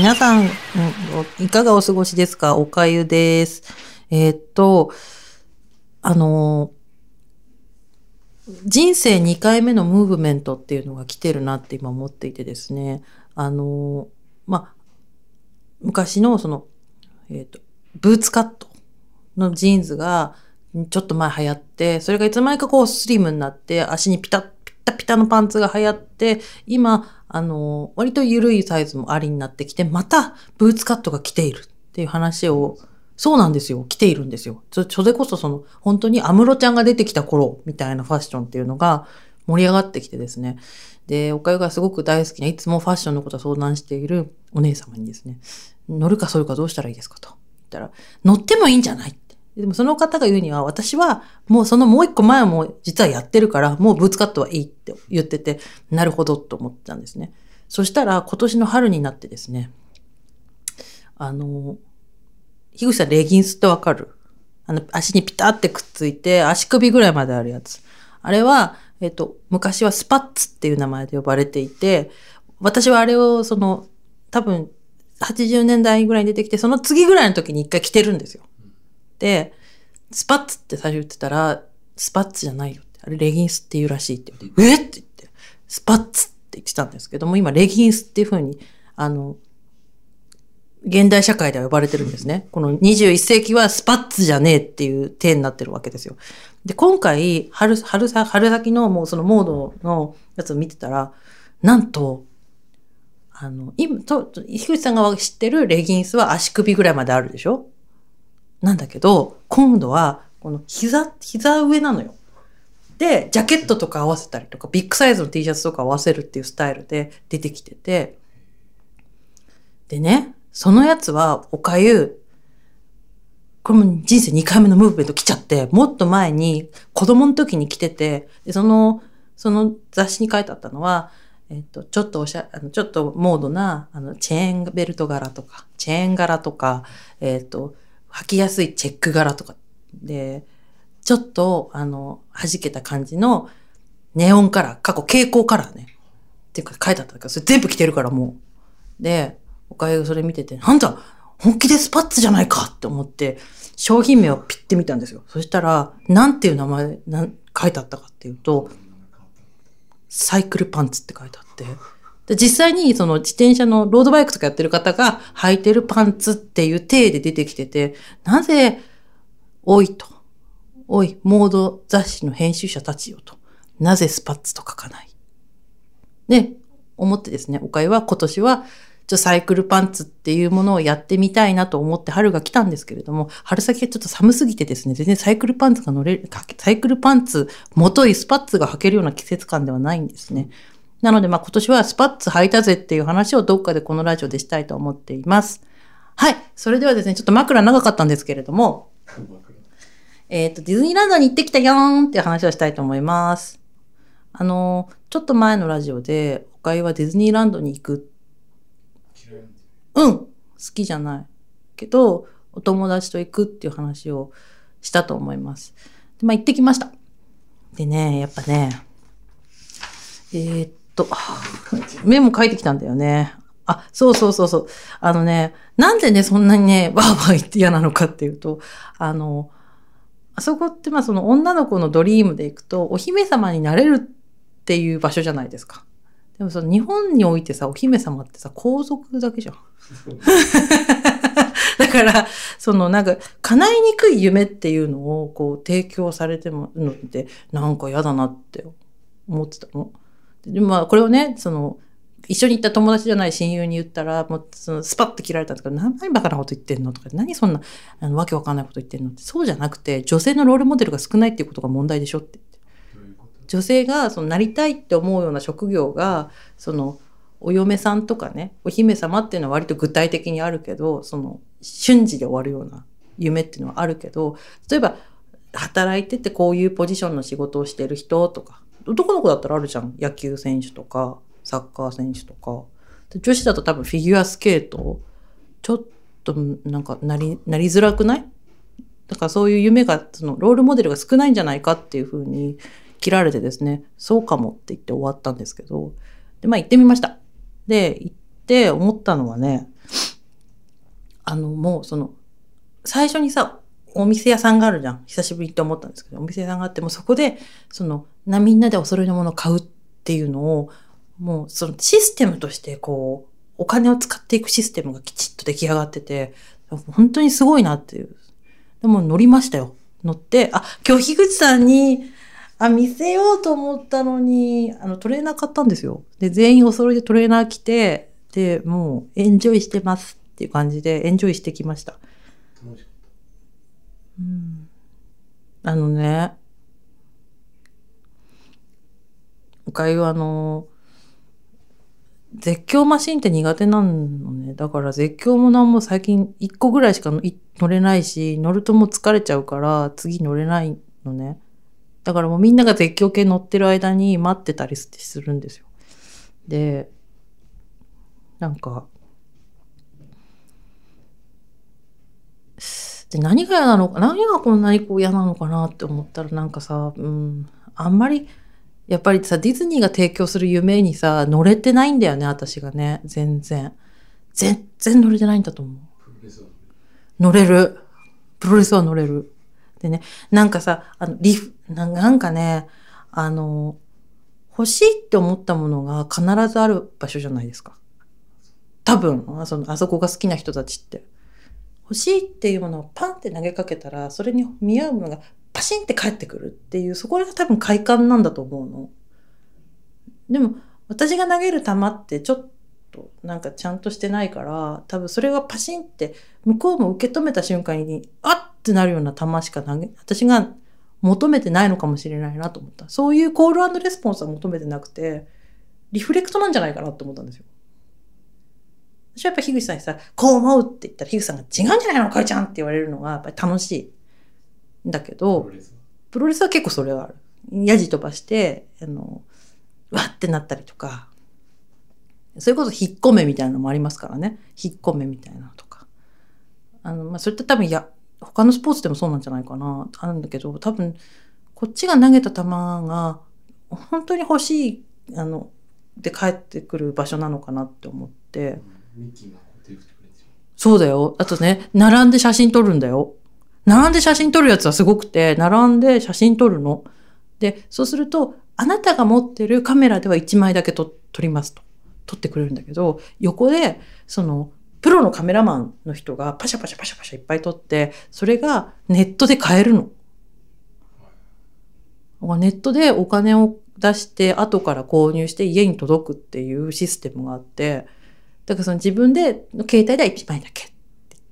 皆さん、いかがお過ごしですか？おかゆです。えーっと、あの人生2回目のムーブメントっていうのが来てるなって今思っていてですね。あのまあ、昔のその、えーっと、ブーツカットのジーンズがちょっと前流行って、それがいつの間にかこうスリムになって、足にピタッ、タピタのパンツが流行って、今、あの、割と緩いサイズもありになってきて、またブーツカットが来ているっていう話を、そうなんですよ。来ているんですよ。それこそその、本当に安室ちゃんが出てきた頃みたいなファッションっていうのが盛り上がってきてですね。で、おかゆがすごく大好きな、いつもファッションのことを相談しているお姉様にですね、乗るかそるかどうしたらいいですかと言ったら、乗ってもいいんじゃない。でもその方が言うには、私はもうそのもう一個前も実はやってるから、もうブーツカットはいいって言ってて、なるほどと思ったんですね。そしたら今年の春になってですね、あの、樋口さんレギンスってわかる？あの、足にピタってくっついて、足首ぐらいまであるやつ。あれは、えっと、昔はスパッツっていう名前で呼ばれていて、私はあれを、その、多分、80年代ぐらいに出てきて、その次ぐらいの時に一回着てるんですよ。で、スパッツって最初言ってたら、スパッツじゃないよって。あれレギンスって言うらしいって言って、えって言って、スパッツって言ってたんですけども、今レギンスっていう風に、あの、現代社会では呼ばれてるんですね。この21世紀はスパッツじゃねえっていう体になってるわけですよ。で、今回、春、春さ、春先のもうそのモードのやつを見てたら、なんと、あの、今、と、と樋口さんが知ってるレギンスは足首ぐらいまであるでしょ？なんだけど、今度は、この膝、膝上なのよ。で、ジャケットとか合わせたりとか、ビッグサイズの T シャツとか合わせるっていうスタイルで出てきてて、でね、そのやつは、おかゆ、これも人生2回目のムーブメント来ちゃって、もっと前に子供の時に来てて、で、その、その雑誌に書いてあったのは、えっと、ちょっとおしゃ、あの、ちょっとモードな、あの、チェーンベルト柄とか、チェーン柄とか、えっと、履きやすいチェック柄とか、で、ちょっと、あの、弾けた感じのネオンカラー、過去蛍光カラーね。っていうか書いてあったんだけど、それ全部着てるからもう。で、おかゆがそれ見てて、なんだ本気でスパッツじゃないかって思って、商品名をピッて見たんですよ。そしたら、なんていう名前、なん書いてあったかっていうと、サイクルパンツって書いてあって。で実際にその自転車のロードバイクとかやってる方が履いてるパンツっていう体で出てきてて、なぜ、おいと。おい、モード雑誌の編集者たちよと。なぜスパッツと書かない？で、思ってですね、おかゆは今年は、ちょサイクルパンツっていうものをやってみたいなと思って春が来たんですけれども、春先がちょっと寒すぎてですね、全然サイクルパンツが乗れる、サイクルパンツ、もといスパッツが履けるような季節感ではないんですね。なので、まあ今年はスパッツ履いたぜっていう話をどっかでこのラジオでしたいと思っています。はい。それではですね、ちょっと枕長かったんですけれども、えっ、と、ディズニーランドに行ってきたよーんっていう話をしたいと思います。あの、ちょっと前のラジオで、おかゆはディズニーランドに行く。うん、好きじゃない。けど、お友達と行くっていう話をしたと思います。でまあ、行ってきました。でね、やっぱね、えーっと、メモ書いてきたんだよね。あ、そうそうそうそう。あのね、なんでね、そんなにね、わーわー言って嫌なのかっていうと、あの、あそこってまあその女の子のドリームで行くとお姫様になれるっていう場所じゃないですか。でもその日本においてさ、お姫様ってさ、皇族だけじゃん。だから、そのなんか、叶いにくい夢っていうのをこう提供されてものって、なんか嫌だなって思ってたの。でまあこれをね、その、一緒に行った友達じゃない親友に言ったら、もうそのスパッと切られたんですけど、何バカなこと言ってんの？とか、何そんなあのわけわかんないこと言ってんの？って、そうじゃなくて、女性のロールモデルが少ないっていうことが問題でしょって。女性がそのなりたいって思うような職業が、その、お嫁さんとかね、お姫様っていうのは割と具体的にあるけど、その、瞬時で終わるような夢っていうのはあるけど、例えば、働いててこういうポジションの仕事をしてる人とか、男の子だったらあるじゃん。野球選手とか、サッカー選手とか。女子だと多分フィギュアスケート、ちょっとなんかなり、なりづらくない？だからそういう夢が、そのロールモデルが少ないんじゃないかっていうふうに切られてですね、そうかもって言って終わったんですけど、で、まあ行ってみました。で、行って思ったのはね、あの、もうその、最初にさ、お店屋さんがあるじゃん。久しぶりって思ったんですけど、お店屋さんがあってもそこで、その、な、みんなでお揃いのものを買うっていうのを、もうそのシステムとしてこう、お金を使っていくシステムがきちっと出来上がってて、本当にすごいなっていう。でも乗りましたよ。乗って、あ、今日樋口さんに、あ、見せようと思ったのに、あの、トレーナー買ったんですよ。で、全員お揃いでトレーナー着て、で、もう、エンジョイしてますっていう感じで、エンジョイしてきました。うん。あのね、おかゆあの、絶叫マシンって苦手なのね。だから絶叫もなんも最近1個ぐらいしか乗れないし、乗るともう疲れちゃうから次乗れないのね。だからもうみんなが絶叫系乗ってる間に待ってたりするんですよ。で、なんか、で何が嫌なのか、何がこんなにこう嫌なのかなって思ったらなんかさ、うん、あんまりやっぱりさ、ディズニーが提供する夢にさ、乗れてないんだよね、私がね。全然。全然乗れてないんだと思う。乗れる。プロレスは乗れる。でね、なんかさ、あの、リフ、なんかね、あの、欲しいって思ったものが必ずある場所じゃないですか。多分、あそのあそこが好きな人たちって。欲しいっていうものをパンって投げかけたら、それに見合うものがパシンって帰ってくるっていう、そこが多分快感なんだと思うの。でも、私が投げる球ってちょっとなんかちゃんとしてないから、多分それがパシンって向こうも受け止めた瞬間に、あっってなるような球しか投げ、私が求めてないのかもしれないなと思った。そういうコールレスポンスは求めてなくて、リフレクトなんじゃないかなって思ったんですよ。私はやっぱ樋口さんにさ、こう思うって言ったら樋口さんが違うんじゃないのかいちゃんって言われるのがやっぱり楽しいん。だけど、プロレスは結構それがある。ヤジ飛ばして、あの、わってなったりとか、それこそ引っ込めみたいなのもありますからね。引っ込めみたいなのとか。あの、まあ、それって多分や、他のスポーツでもそうなんじゃないかな。あるんだけど、多分、こっちが投げた球が、本当に欲しい、あの、で帰ってくる場所なのかなって思って。ミッキーが手振ってくれてそうだよ。あとね、並んで写真撮るんだよ。並んで写真撮るやつはすごくて、並んで写真撮るの。で、そうすると、あなたが持ってるカメラでは1枚だけ撮りますと。撮ってくれるんだけど、横で、その、プロのカメラマンの人がパシャパシャパシャパシャいっぱい撮って、それがネットで買えるの。ネットでお金を出して後から購入して家に届くっていうシステムがあって、だからその自分で携帯では1枚だけっ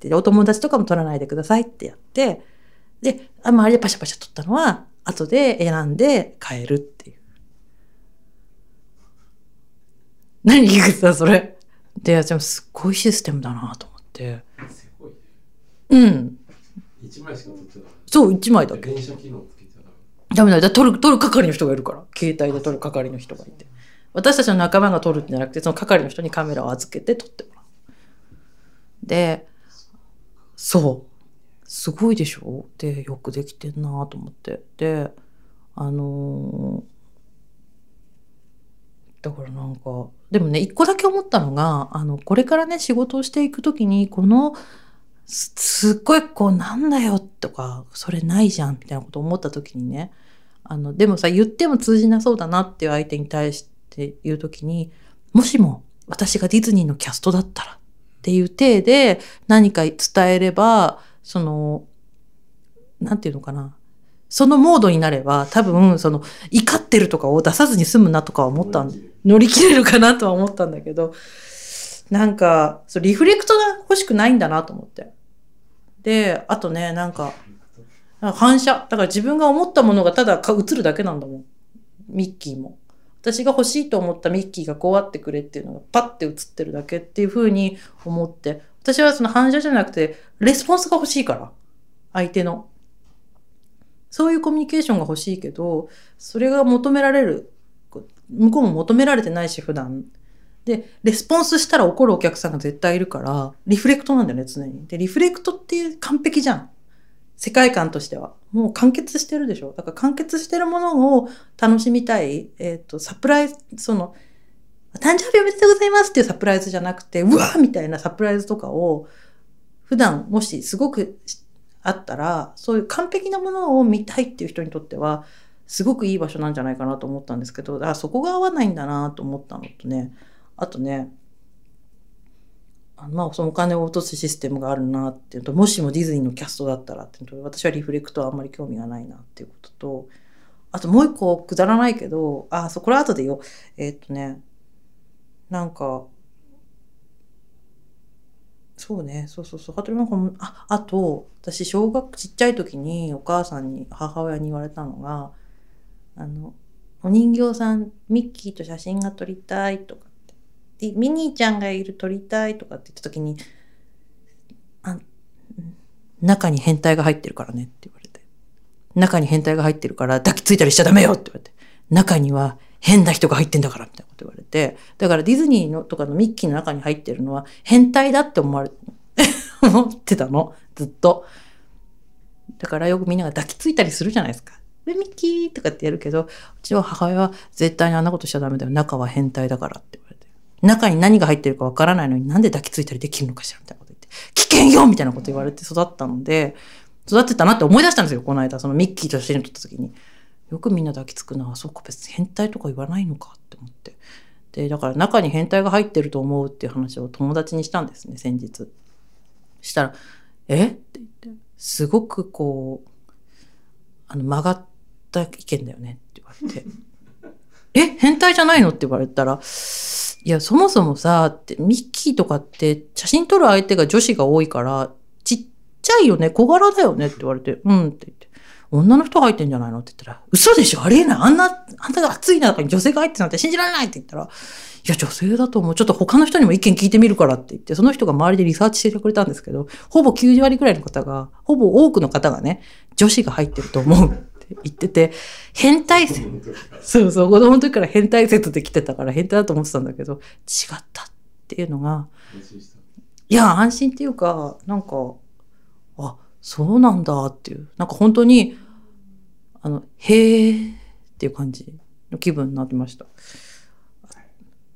てお友達とかも取らないでくださいってやって、で、周りでパシャパシャ取ったのは、後で選んで変えるっていう。何菊池さんそれ。で、でもすっごいシステムだなと思って。すごいね。うん。1枚しか取ってない。そう、1枚だけ。電車機能つけちゃダメだ。だ取る、取る係の人がいるから。携帯で取る係の人がいて。私たちの仲間が取るんじゃなくて、その係の人にカメラを預けて撮ってもらう。で、そう。すごいでしょ？で、よくできてんなと思って。で、あのー、だからなんか、でもね、一個だけ思ったのが、あの、これからね、仕事をしていくときに、この、すすっごいこう、なんだよとか、それないじゃんみたいなこと思ったときにね、あの、でもさ、言っても通じなそうだなっていう相手に対して言うときに、もしも私がディズニーのキャストだったらっていう体で何か伝えれば、その、なんていうのかな。そのモードになれば、多分、その、怒ってるとかを出さずに済むなとか思ったんで、乗り切れるかなとは思ったんだけど、なんか、そう、リフレクトが欲しくないんだなと思って。で、あとね、なんか、反射。だから自分が思ったものがただ映るだけなんだもん。ミッキーも。私が欲しいと思ったミッキーがこうあってくれっていうのがパッて映ってるだけっていうふうに思って、私はその反射じゃなくて、レスポンスが欲しいから。相手の。そういうコミュニケーションが欲しいけど、それが求められる。向こうも求められてないし、普段。で、レスポンスしたら怒るお客さんが絶対いるから、リフレクトなんだよね、常に。で、リフレクトっていう完璧じゃん。世界観としては。もう完結してるでしょ？だから完結してるものを楽しみたい。えっ、ー、と、サプライズ、その、誕生日おめでとうございますっていうサプライズじゃなくて、うわーみたいなサプライズとかを、普段もしすごくあったら、そういう完璧なものを見たいっていう人にとっては、すごくいい場所なんじゃないかなと思ったんですけど、あ、そこが合わないんだなと思ったのとね、あとね、まあ、そのお金を落とすシステムがあるなっていうと、もしもディズニーのキャストだったらっていうと、私はリフレクトはあんまり興味がないなっていうことと、あともう一個くだらないけど、あ、そ、これ後でよ。えーっとね、なんか、そうね、そうそうそう。あとなんかも、あ、あと、私、小学ちっちゃい時にお母さんに、母親に言われたのが、あの、お人形さん、ミッキーと写真が撮りたいとか、でミニーちゃんがいる撮りたいとかって言った時に、あ、中に変態が入ってるからねって言われて。中に変態が入ってるから抱きついたりしちゃダメよって言われて。中には変な人が入ってんだからみたいなこと言われて。だからディズニーのとかのミッキーの中に入ってるのは変態だって思われて、思ってたの。ずっと。だからよくみんなが抱きついたりするじゃないですか。で、ミッキーとかってやるけど、うちの母親は絶対にあんなことしちゃダメだよ。中は変態だからって言われて。中に何が入ってるかわからないのになんで抱きついたりできるのかしらみたいなこと言って。危険よみたいなこと言われて育ったので、育ってたなって思い出したんですよ、この間。そのミッキーと写真撮った時に。よくみんな抱きつくな。そうか、別に変態とか言わないのかって思って。で、だから中に変態が入ってると思うっていう話を友達にしたんですね、先日。したら、え？って言って、すごくこう、あの、曲がった意見だよねって言われて。え？変態じゃないの？って言われたら、いや、そもそもさ、って、ミッキーとかって写真撮る相手が女子が多いから、ちっちゃいよね、小柄だよねって言われて、うんって言って。女の人が入ってんじゃないのって言ったら、嘘でしょありえないあんな、あんな暑い中に女性が入ってなんて信じられないって言ったら、いや、女性だと思う。ちょっと他の人にも意見聞いてみるからって言って、その人が周りでリサーチしてくれたんですけど、ほぼ90割くらいの方が、ほぼ多くの方がね、女子が入ってると思う言ってて、変態説、そうそう、子供の時から変態説で来てたから変態だと思ってたんだけど、違ったっていうのが、いや、安心っていうか、なんか、あ、そうなんだっていう、なんか本当に、あの、へーっていう感じの気分になってました。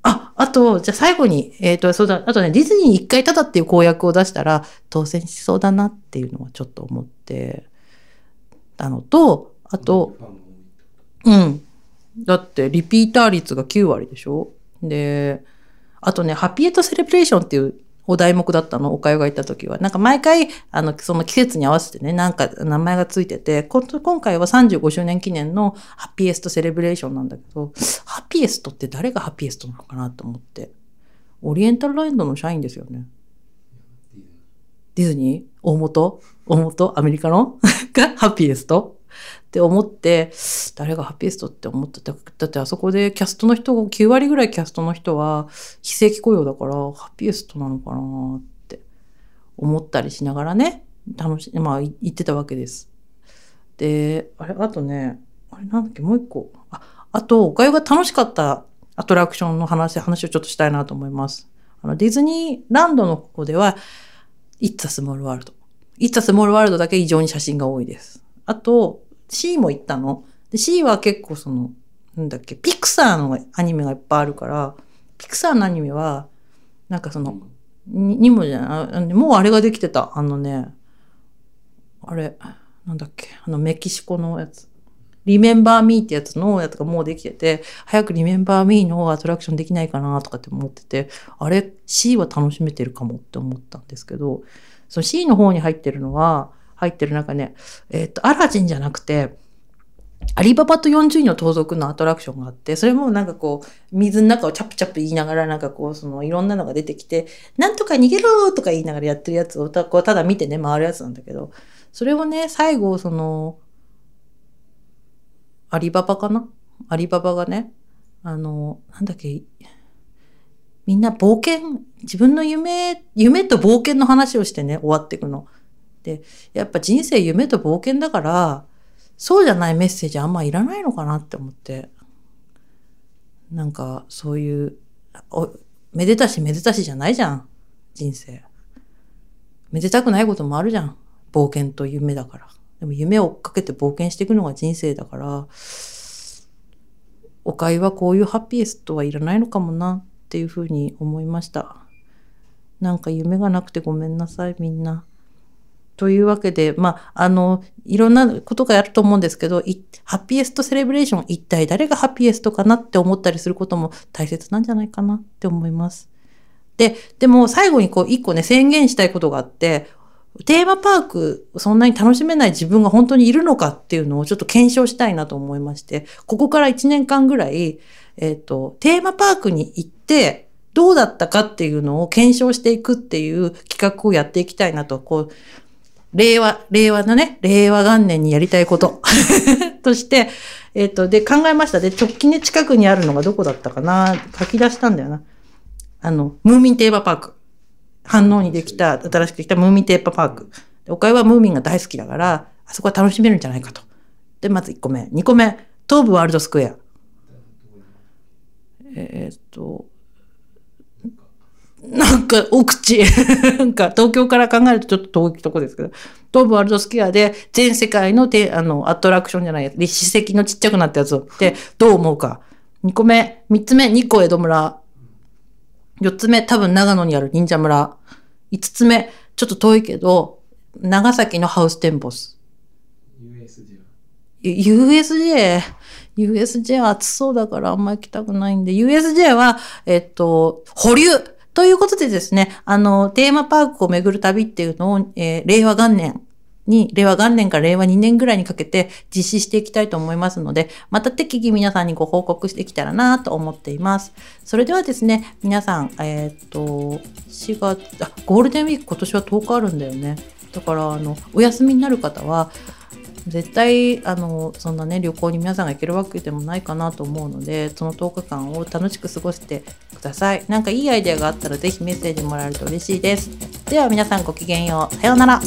あ、あと、じゃあ最後に、えっ、と、そうだ、あとね、ディズニーに一回ただっていう公約を出したら、当選しそうだなっていうのはちょっと思ってたのと、あと、うん。だって、リピーター率が9割でしょ？で、あとね、 Happiest Celebration っていうお題目だったの、おかゆが行った時は。なんか毎回、あの、その季節に合わせてね、なんか名前がついてて、今回は35周年記念の Happiest Celebration なんだけど、 Happiest って誰が happiest なのかなと思って。オリエンタルランドの社員ですよね。ディズニー？大元大元アメリカの？がハッピーエスト？って思って、誰がハピストって思ってた？だってあそこでキャストの人、9割ぐらいキャストの人は非正規雇用だから、ハッピーエストなのかなって思ったりしながらね、楽し、まあい言ってたわけです。で、あれ、あとね、あれなんだっけ、もう一個。あ、あと、おかゆが楽しかったアトラクションの話、話をちょっとしたいなと思います。あの、ディズニーランドの方では、It's a Small World。It's a Small World だけ異常に写真が多いです。あと、C も行ったの。で、C は結構その、なんだっけ、ピクサーのアニメがいっぱいあるから、ピクサーのアニメは、なんかその、ににもじゃない？あ、もうあれができてた。あのね、あれ、なんだっけ、あのメキシコのやつ。リメンバーミーってやつのやつがもうできてて、早くリメンバーミーのアトラクションできないかなとかって思ってて、あれ、C は楽しめてるかもって思ったんですけど、その C の方に入ってるのは、入ってる中ね、えっ、と、アラジンじゃなくて、アリババと40人の盗賊のアトラクションがあって、それもなんかこう、水の中をチャプチャプ言いながら、なんかこう、そのいろんなのが出てきて、なんとか逃げろとか言いながらやってるやつをたこうただ見てね、回るやつなんだけど、それをね、最後、その、アリババかな？アリババがね、あの、なんだっけ、みんな冒険、自分の夢、夢と冒険の話をしてね、終わっていくの。で、やっぱ人生夢と冒険だから、そうじゃないメッセージあんまいらないのかなって思って。なんか、そういう、おめでたしめでたしじゃないじゃん。人生。めでたくないこともあるじゃん。冒険と夢だから。でも夢を追っかけて冒険していくのが人生だから、おかゆはこういう happiest はいらないのかもなっていうふうに思いました。なんか夢がなくてごめんなさい、みんな。というわけで、まあ、あの、いろんなことがあると思うんですけど、 Happiest Celebration、一体誰が happiest かなって思ったりすることも大切なんじゃないかなって思います。で、でも最後にこう一個ね、宣言したいことがあって、テーマパーク、そんなに楽しめない自分が本当にいるのかっていうのをちょっと検証したいなと思いまして、ここから1年間ぐらい、えっ、と、テーマパークに行って、どうだったかっていうのを検証していくっていう企画をやっていきたいなと、こう、令和、令和のね、令和元年にやりたいこと として、えっ、と、で、考えました。で、直近で近くにあるのがどこだったかな書き出したんだよな。あの、ムーミンテーマパーク。反応にできた、新しくできたムーミンテーマパーク。で岡井はムーミンが大好きだから、あそこは楽しめるんじゃないかと。で、まず1個目。2個目、東武ワールドスクエア。えーっと、なんか奥地。なんか東京から考えるとちょっと遠いとこですけど、東武ワールドスクエアで全世界のてあのアトラクションじゃないや、史跡のちっちゃくなったやつを見て、どう思うか。2個目、3つ目、日光江戸村。4つ目、多分長野にある忍者村。5つ目、ちょっと遠いけど、長崎のハウステンボス。USJ は USJ、USJ は暑そうだからあんま行きたくないんで、USJ は、えっと、保留ということでですね、あの、テーマパークを巡る旅っていうのを、えー令和元年に、令和元年から令和2年ぐらいにかけて実施していきたいと思いますので、また適宜皆さんにご報告してきたらなと思っています。それではですね、皆さん、えっと、4月、あ、ゴールデンウィーク今年は10日あるんだよね。だから、あの、お休みになる方は、絶対あのそんなね旅行に皆さんが行けるわけでもないかなと思うのでその10日間を楽しく過ごしてください。なんかいいアイデアがあったら是非メッセージもらえると嬉しいです。では皆さんごきげんよう。さようなら。